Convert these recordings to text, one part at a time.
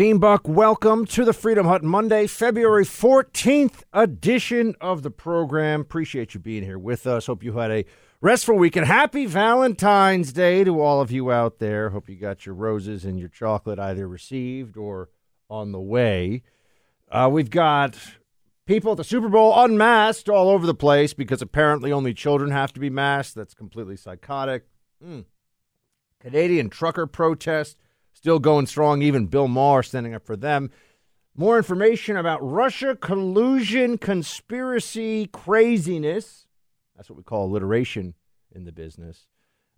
Team Buck, welcome to the Freedom Hut Monday, February 14th edition of the program. Appreciate you being here with us. Hope you had a restful weekend. Happy Valentine's Day to all of you out there. Hope you got your roses and your chocolate either received or on the way. Uh, we've got people at the Super Bowl unmasked all over the place because apparently only children have to be masked. That's completely psychotic. Mm. Canadian trucker protest still going strong. Even Bill Maher standing up for them. More information about Russia collusion, conspiracy, craziness. That's what we call alliteration in the business.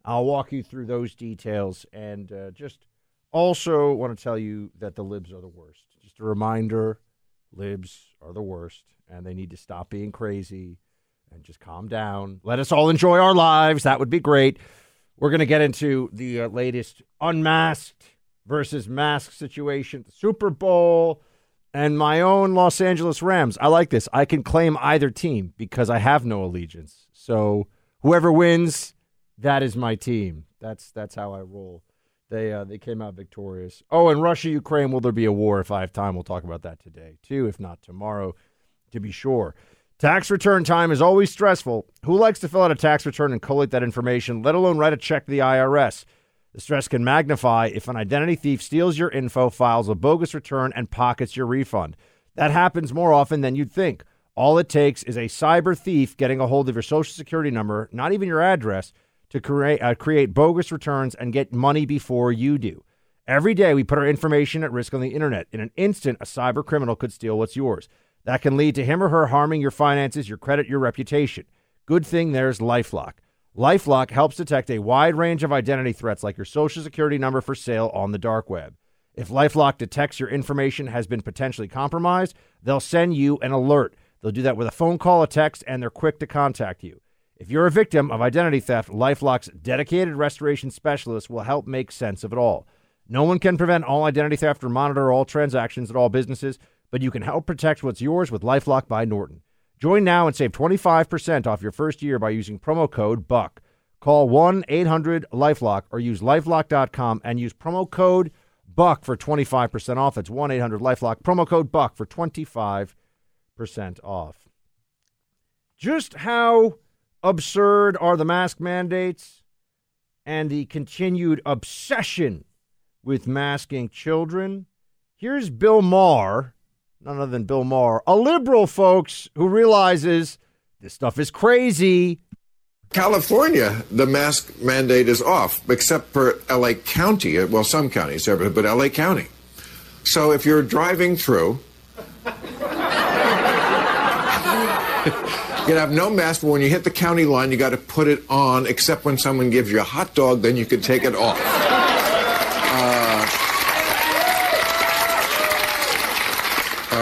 I'll walk you through those details and uh, just also want to tell you that the libs are the worst. Just a reminder libs are the worst and they need to stop being crazy and just calm down. Let us all enjoy our lives. That would be great. We're going to get into the uh, latest unmasked versus mask situation, the Super Bowl, and my own Los Angeles Rams. I like this. I can claim either team because I have no allegiance. So whoever wins, that is my team. That's that's how I roll. They uh, they came out victorious. Oh, and Russia Ukraine. Will there be a war? If I have time, we'll talk about that today too. If not tomorrow, to be sure. Tax return time is always stressful. Who likes to fill out a tax return and collate that information, let alone write a check to the IRS? The stress can magnify if an identity thief steals your info, files a bogus return, and pockets your refund. That happens more often than you'd think. All it takes is a cyber thief getting a hold of your social security number, not even your address, to create, uh, create bogus returns and get money before you do. Every day, we put our information at risk on the internet. In an instant, a cyber criminal could steal what's yours. That can lead to him or her harming your finances, your credit, your reputation. Good thing there's Lifelock. Lifelock helps detect a wide range of identity threats like your social security number for sale on the dark web. If Lifelock detects your information has been potentially compromised, they'll send you an alert. They'll do that with a phone call, a text, and they're quick to contact you. If you're a victim of identity theft, Lifelock's dedicated restoration specialist will help make sense of it all. No one can prevent all identity theft or monitor all transactions at all businesses, but you can help protect what's yours with Lifelock by Norton. Join now and save 25% off your first year by using promo code BUCK. Call 1 800 Lifelock or use lifelock.com and use promo code BUCK for 25% off. It's 1 800 Lifelock, promo code BUCK for 25% off. Just how absurd are the mask mandates and the continued obsession with masking children? Here's Bill Maher none other than Bill Maher, a liberal, folks, who realizes this stuff is crazy. California, the mask mandate is off, except for LA County. Uh, well, some counties, but LA County. So if you're driving through, you have no mask, but when you hit the county line, you got to put it on, except when someone gives you a hot dog, then you can take it off.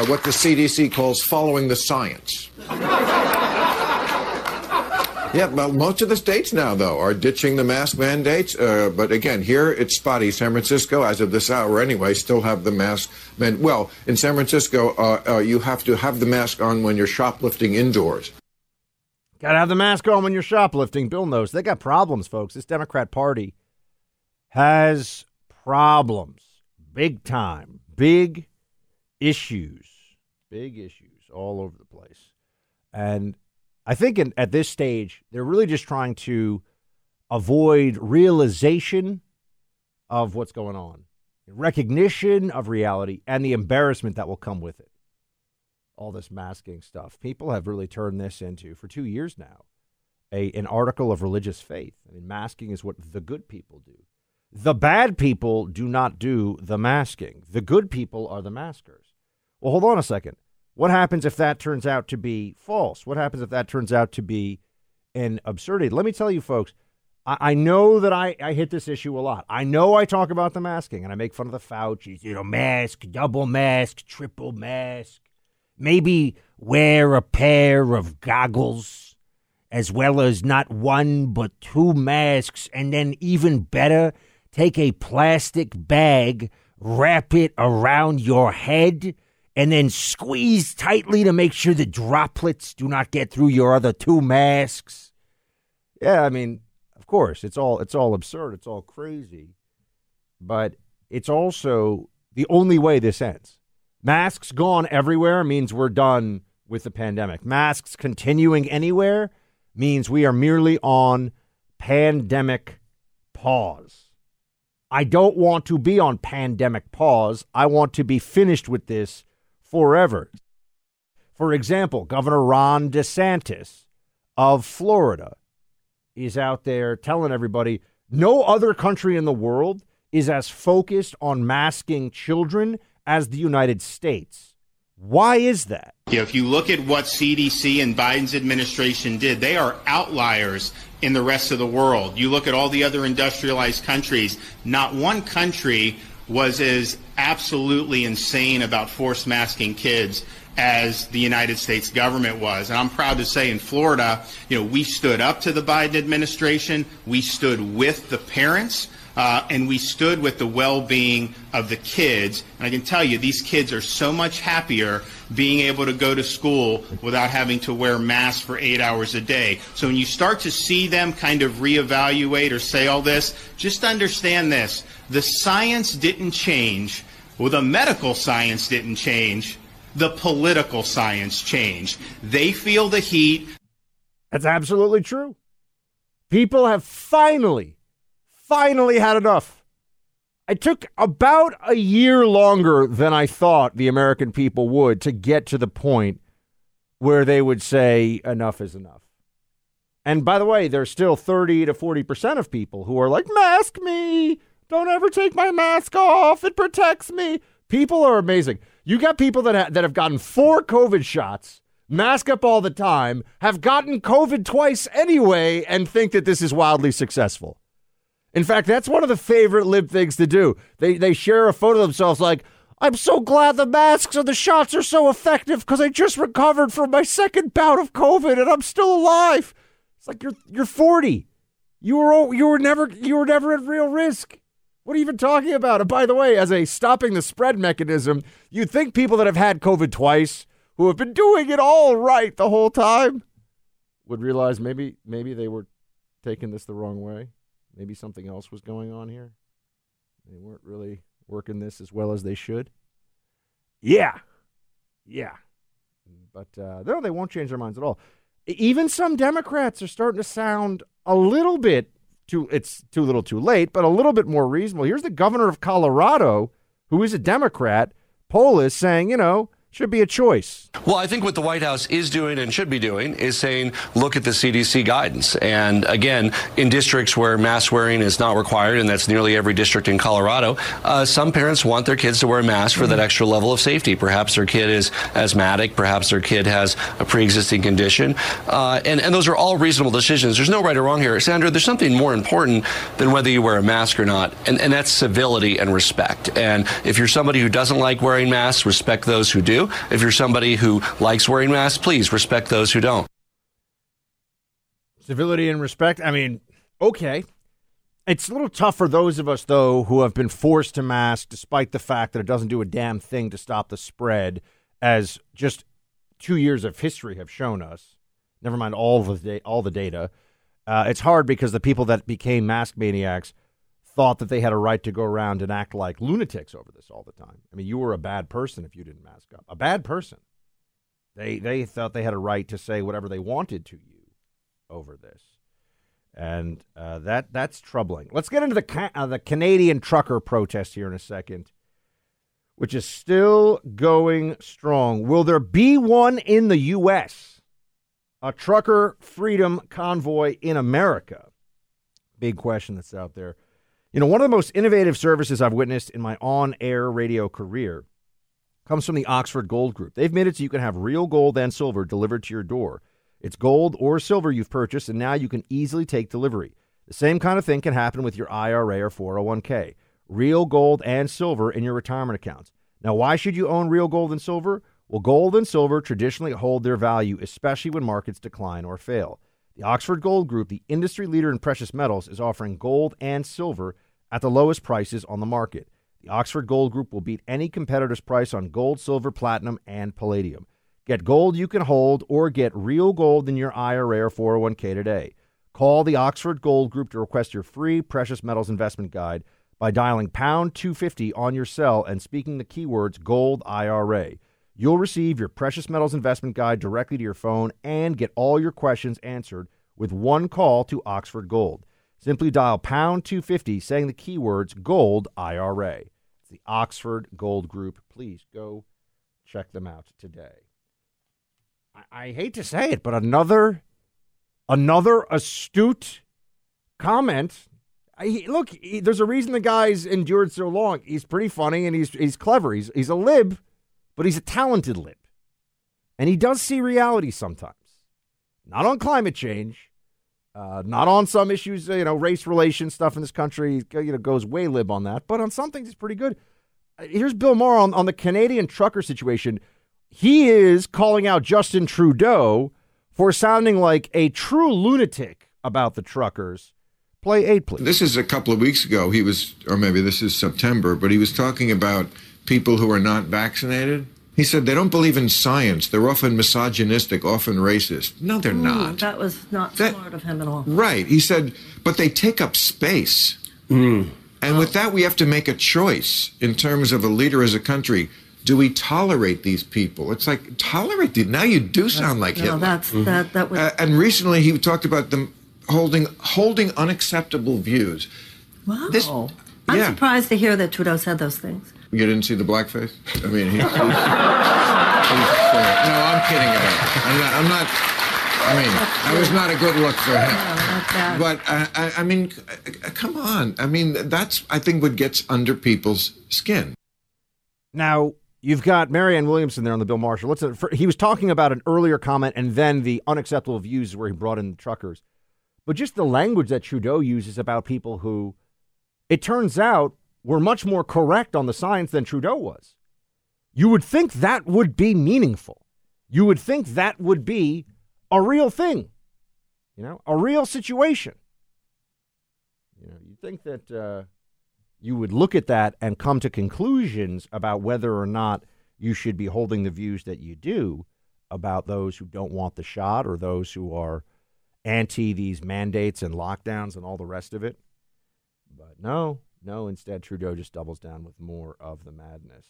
Uh, what the CDC calls following the science. Yeah, well, most of the states now, though, are ditching the mask mandates. Uh, but again, here it's spotty. San Francisco, as of this hour anyway, still have the mask. Man- well, in San Francisco, uh, uh, you have to have the mask on when you're shoplifting indoors. Got to have the mask on when you're shoplifting. Bill knows. They got problems, folks. This Democrat Party has problems. Big time. Big issues, big issues all over the place. And I think in, at this stage, they're really just trying to avoid realization of what's going on, recognition of reality, and the embarrassment that will come with it. All this masking stuff. People have really turned this into, for two years now, a, an article of religious faith. I mean, masking is what the good people do. The bad people do not do the masking. The good people are the maskers. Well, hold on a second. What happens if that turns out to be false? What happens if that turns out to be an absurdity? Let me tell you, folks, I, I know that I, I hit this issue a lot. I know I talk about the masking and I make fun of the Fauci's, you know, mask, double mask, triple mask. Maybe wear a pair of goggles as well as not one but two masks. And then, even better, take a plastic bag, wrap it around your head and then squeeze tightly to make sure the droplets do not get through your other two masks. Yeah, I mean, of course, it's all it's all absurd, it's all crazy. But it's also the only way this ends. Masks gone everywhere means we're done with the pandemic. Masks continuing anywhere means we are merely on pandemic pause. I don't want to be on pandemic pause. I want to be finished with this forever. For example, Governor Ron DeSantis of Florida is out there telling everybody no other country in the world is as focused on masking children as the United States. Why is that? If you look at what CDC and Biden's administration did, they are outliers in the rest of the world. You look at all the other industrialized countries, not one country was as absolutely insane about force masking kids as the United States government was. And I'm proud to say in Florida, you know, we stood up to the Biden administration. We stood with the parents. Uh, and we stood with the well-being of the kids. And I can tell you, these kids are so much happier being able to go to school without having to wear masks for eight hours a day. So when you start to see them kind of reevaluate or say all this, just understand this. The science didn't change. Well, the medical science didn't change. The political science changed. They feel the heat. That's absolutely true. People have finally finally had enough. It took about a year longer than I thought the American people would to get to the point where they would say enough is enough. And by the way, there's still 30 to 40% of people who are like, mask me. Don't ever take my mask off. It protects me. People are amazing. You got people that, ha- that have gotten four COVID shots, mask up all the time, have gotten COVID twice anyway, and think that this is wildly successful. In fact, that's one of the favorite lib things to do. They they share a photo of themselves like, I'm so glad the masks and the shots are so effective because I just recovered from my second bout of COVID and I'm still alive. It's like you're you're 40. You were you were never you were never at real risk. What are you even talking about? And by the way, as a stopping the spread mechanism, you'd think people that have had COVID twice, who have been doing it all right the whole time, would realize maybe maybe they were taking this the wrong way. Maybe something else was going on here. They weren't really working this as well as they should. Yeah. Yeah. But uh, no, they won't change their minds at all. Even some Democrats are starting to sound a little bit too, it's too little too late, but a little bit more reasonable. Here's the governor of Colorado, who is a Democrat, Polis, saying, you know, should be a choice. Well, I think what the White House is doing and should be doing is saying, look at the CDC guidance. And again, in districts where mask wearing is not required, and that's nearly every district in Colorado, uh, some parents want their kids to wear masks for mm-hmm. that extra level of safety. Perhaps their kid is asthmatic, perhaps their kid has a pre existing condition. Uh, and, and those are all reasonable decisions. There's no right or wrong here. Sandra, there's something more important than whether you wear a mask or not, and, and that's civility and respect. And if you're somebody who doesn't like wearing masks, respect those who do. If you're somebody who likes wearing masks, please respect those who don't. Civility and respect. I mean, okay. It's a little tough for those of us, though, who have been forced to mask despite the fact that it doesn't do a damn thing to stop the spread, as just two years of history have shown us. Never mind all the all the data. Uh, it's hard because the people that became mask maniacs thought that they had a right to go around and act like lunatics over this all the time. I mean, you were a bad person if you didn't mask up. A bad person. They they thought they had a right to say whatever they wanted to you over this, and uh, that that's troubling. Let's get into the uh, the Canadian trucker protest here in a second, which is still going strong. Will there be one in the U.S. A trucker freedom convoy in America? Big question that's out there. You know, one of the most innovative services I've witnessed in my on air radio career comes from the Oxford Gold Group. They've made it so you can have real gold and silver delivered to your door. It's gold or silver you've purchased, and now you can easily take delivery. The same kind of thing can happen with your IRA or 401k. Real gold and silver in your retirement accounts. Now, why should you own real gold and silver? Well, gold and silver traditionally hold their value, especially when markets decline or fail. The Oxford Gold Group, the industry leader in precious metals, is offering gold and silver at the lowest prices on the market. The Oxford Gold Group will beat any competitor's price on gold, silver, platinum, and palladium. Get gold you can hold or get real gold in your IRA or 401k today. Call the Oxford Gold Group to request your free precious metals investment guide by dialing pound 250 on your cell and speaking the keywords gold IRA. You'll receive your precious metals investment guide directly to your phone and get all your questions answered with one call to Oxford Gold. Simply dial pound 250 saying the keywords gold IRA. It's the Oxford Gold Group. Please go check them out today. I, I hate to say it, but another another astute comment. I, look, he, there's a reason the guy's endured so long. He's pretty funny and he's he's clever. He's he's a lib, but he's a talented lib, and he does see reality sometimes. Not on climate change, uh, not on some issues, you know, race relations stuff in this country. You know, goes way lib on that, but on some things he's pretty good. Uh, here's Bill Maher on, on the Canadian trucker situation. He is calling out Justin Trudeau for sounding like a true lunatic about the truckers. Play eight, please. This is a couple of weeks ago. He was, or maybe this is September, but he was talking about people who are not vaccinated. He said they don't believe in science. They're often misogynistic, often racist. No, they're Ooh, not. That was not That- smart of him at all. Right. He said, but they take up space. And with that, we have to make a choice in terms of a leader as a country. Do we tolerate these people? It's like tolerate them. Now you do sound like No, Hitler. that's that that was Uh, and recently, he talked about them holding holding unacceptable views. wow. this- I'm yeah. surprised to hear that Trudeau said those things. You didn't see the blackface? I mean, he, he's, he's, uh, no, I'm kidding about it. I'm not. I'm not I mean, that was not a good look for him. No. But uh, I, I mean, c- uh, come on. I mean, that's I think what gets under people's skin. Now, you've got Marianne Williamson there on the Bill Maher show. Let's, uh, for, he was talking about an earlier comment and then the unacceptable views where he brought in the truckers. But just the language that Trudeau uses about people who, it turns out, were much more correct on the science than Trudeau was. You would think that would be meaningful. You would think that would be a real thing, you know, a real situation. You know, you'd think that. Uh, you would look at that and come to conclusions about whether or not you should be holding the views that you do about those who don't want the shot or those who are anti these mandates and lockdowns and all the rest of it. But no, no, instead, Trudeau just doubles down with more of the madness.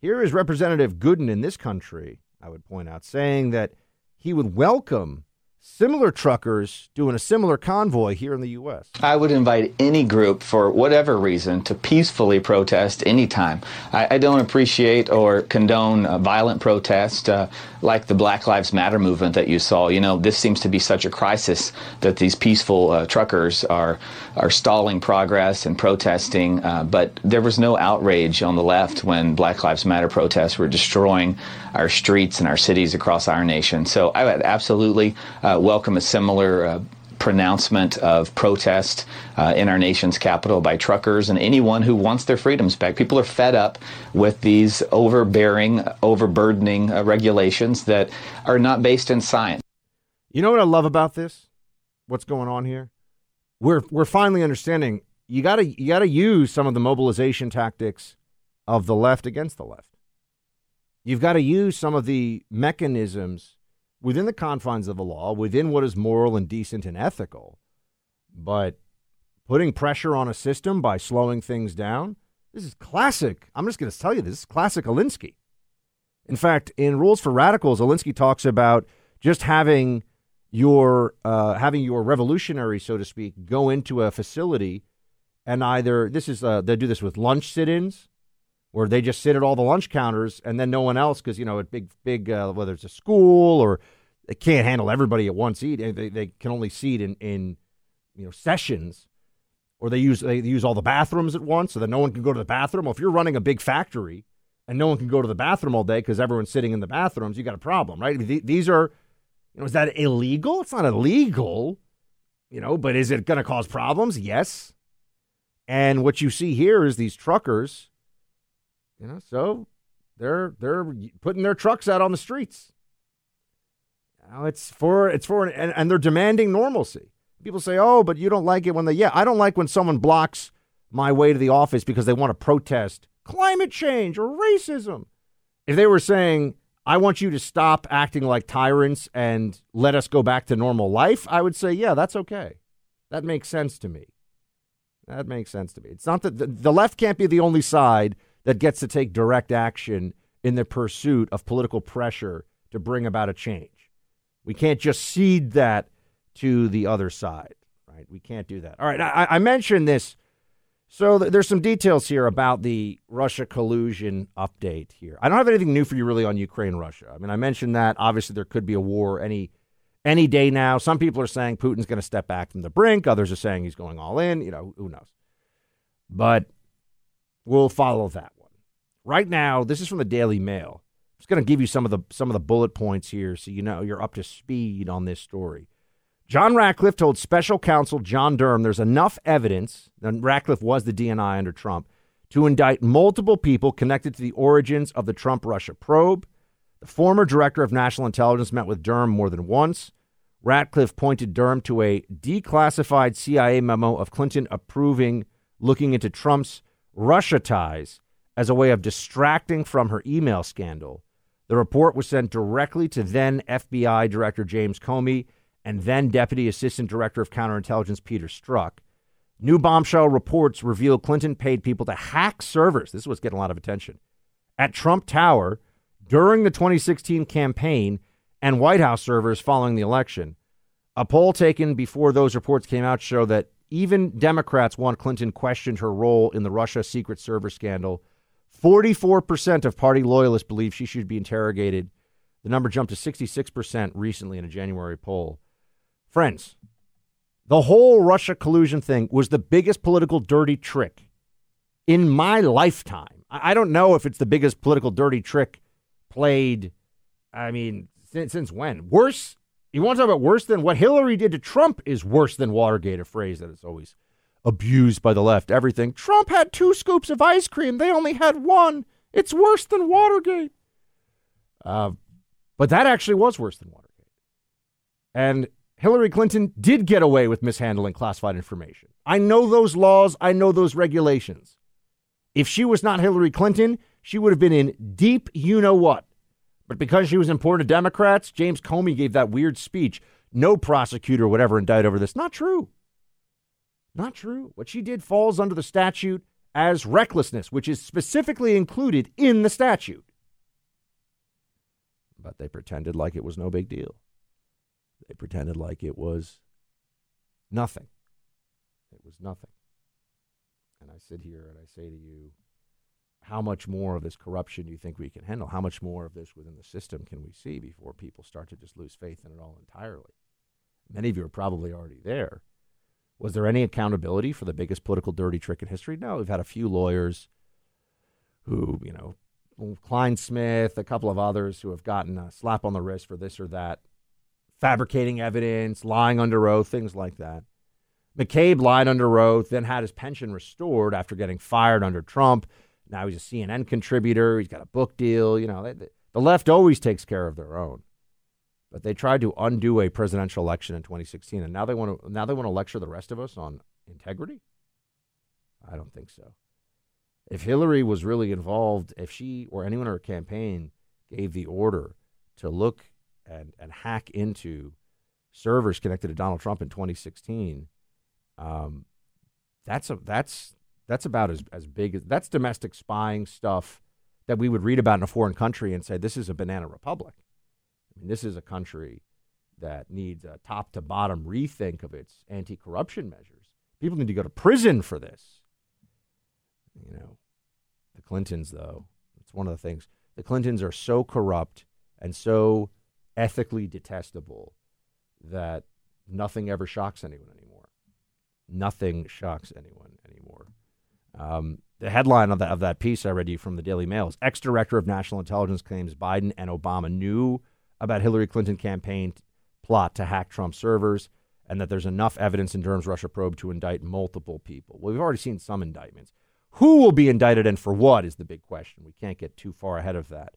Here is Representative Gooden in this country, I would point out, saying that he would welcome similar truckers doing a similar convoy here in the U.S. I would invite any group, for whatever reason, to peacefully protest anytime. I, I don't appreciate or condone violent protest uh, like the Black Lives Matter movement that you saw. You know, this seems to be such a crisis that these peaceful uh, truckers are are stalling progress and protesting. Uh, but there was no outrage on the left when Black Lives Matter protests were destroying our streets and our cities across our nation. So I would absolutely uh, welcome a similar. Uh, pronouncement of protest uh, in our nation's capital by truckers and anyone who wants their freedoms back. People are fed up with these overbearing, overburdening uh, regulations that are not based in science. You know what I love about this? What's going on here? We're we're finally understanding you got to you got to use some of the mobilization tactics of the left against the left. You've got to use some of the mechanisms within the confines of the law, within what is moral and decent and ethical. But putting pressure on a system by slowing things down, this is classic. I'm just going to tell you this is classic Alinsky. In fact, in Rules for Radicals, Alinsky talks about just having your uh, having your revolutionary, so to speak, go into a facility and either this is uh, they do this with lunch sit-ins, where they just sit at all the lunch counters and then no one else because you know at big big uh, whether it's a school or they can't handle everybody at once eat they, they can only seat in in you know sessions or they use they use all the bathrooms at once so that no one can go to the bathroom. Well, if you're running a big factory and no one can go to the bathroom all day because everyone's sitting in the bathrooms, you got a problem, right? These are, you know, is that illegal? It's not illegal, you know, but is it going to cause problems? Yes. And what you see here is these truckers, you know, so they're they're putting their trucks out on the streets. Now it's for it's for and, and they're demanding normalcy. People say, "Oh, but you don't like it when they." Yeah, I don't like when someone blocks my way to the office because they want to protest climate change or racism. If they were saying, "I want you to stop acting like tyrants and let us go back to normal life," I would say, "Yeah, that's okay. That makes sense to me." That makes sense to me. It's not that the, the left can't be the only side that gets to take direct action in the pursuit of political pressure to bring about a change. We can't just cede that to the other side, right? We can't do that. All right, I, I mentioned this. So th- there's some details here about the Russia collusion update here. I don't have anything new for you really on Ukraine Russia. I mean, I mentioned that obviously there could be a war any any day now. Some people are saying Putin's going to step back from the brink. Others are saying he's going all in. You know, who knows? But we'll follow that. Right now, this is from the Daily Mail. I'm just going to give you some of the some of the bullet points here, so you know you're up to speed on this story. John Ratcliffe told special counsel John Durham there's enough evidence, and Ratcliffe was the DNI under Trump, to indict multiple people connected to the origins of the Trump Russia probe. The former director of national intelligence met with Durham more than once. Ratcliffe pointed Durham to a declassified CIA memo of Clinton approving looking into Trump's Russia ties as a way of distracting from her email scandal. The report was sent directly to then FBI Director James Comey and then Deputy Assistant Director of Counterintelligence Peter Strzok. New bombshell reports reveal Clinton paid people to hack servers. This was getting a lot of attention at Trump Tower during the 2016 campaign and White House servers following the election. A poll taken before those reports came out show that even Democrats want Clinton questioned her role in the Russia secret server scandal. 44% of party loyalists believe she should be interrogated. The number jumped to 66% recently in a January poll. Friends, the whole Russia collusion thing was the biggest political dirty trick in my lifetime. I don't know if it's the biggest political dirty trick played, I mean, since, since when? Worse? You want to talk about worse than what Hillary did to Trump is worse than Watergate, a phrase that is always abused by the left. Everything. Trump had two scoops of ice cream. They only had one. It's worse than Watergate. Uh, but that actually was worse than Watergate. And Hillary Clinton did get away with mishandling classified information. I know those laws, I know those regulations. If she was not Hillary Clinton, she would have been in deep you know what. But because she was important to Democrats, James Comey gave that weird speech. No prosecutor would ever indict over this. Not true. Not true. What she did falls under the statute as recklessness, which is specifically included in the statute. But they pretended like it was no big deal. They pretended like it was nothing. It was nothing. And I sit here and I say to you, how much more of this corruption do you think we can handle? How much more of this within the system can we see before people start to just lose faith in it all entirely? Many of you are probably already there. Was there any accountability for the biggest political dirty trick in history? No. We've had a few lawyers who, you know, Clinesmith, a couple of others who have gotten a slap on the wrist for this or that, fabricating evidence, lying under oath, things like that. McCabe lied under oath, then had his pension restored after getting fired under Trump. Now he's a CNN contributor. He's got a book deal. You know, the left always takes care of their own. But they tried to undo a presidential election in 2016, and now they want to now they want to lecture the rest of us on integrity. I don't think so. If Hillary was really involved, if she or anyone in her campaign gave the order to look and, and hack into servers connected to Donald Trump in 2016, um, that's a that's that's about as, as big as that's domestic spying stuff that we would read about in a foreign country and say this is a banana republic. Mean, this is a country that needs a top to bottom rethink of its anti corruption measures. People need to go to prison for this. You know, the Clintons, though, it's one of the things. The Clintons are so corrupt and so ethically detestable that nothing ever shocks anyone anymore. Nothing shocks anyone anymore. Um, the headline of that, of that piece I read you from the Daily Mail is ex director of national intelligence claims Biden and Obama knew about Hillary Clinton campaign plot to hack Trump servers and that there's enough evidence in Durham's Russia probe to indict multiple people. Well, we've already seen some indictments. Who will be indicted and for what is the big question. We can't get too far ahead of that.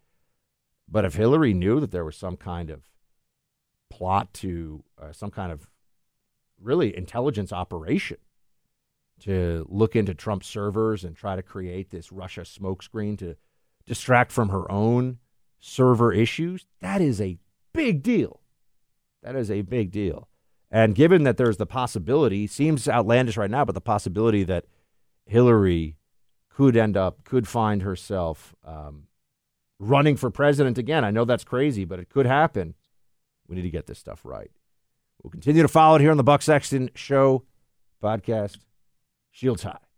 But if Hillary knew that there was some kind of plot to uh, some kind of really intelligence operation to look into Trump servers and try to create this Russia smokescreen to distract from her own server issues, that is a big deal. That is a big deal. And given that there's the possibility, seems outlandish right now, but the possibility that Hillary could end up, could find herself um, running for president again. I know that's crazy, but it could happen. We need to get this stuff right. We'll continue to follow it here on the Buck Sexton Show podcast. Shields high.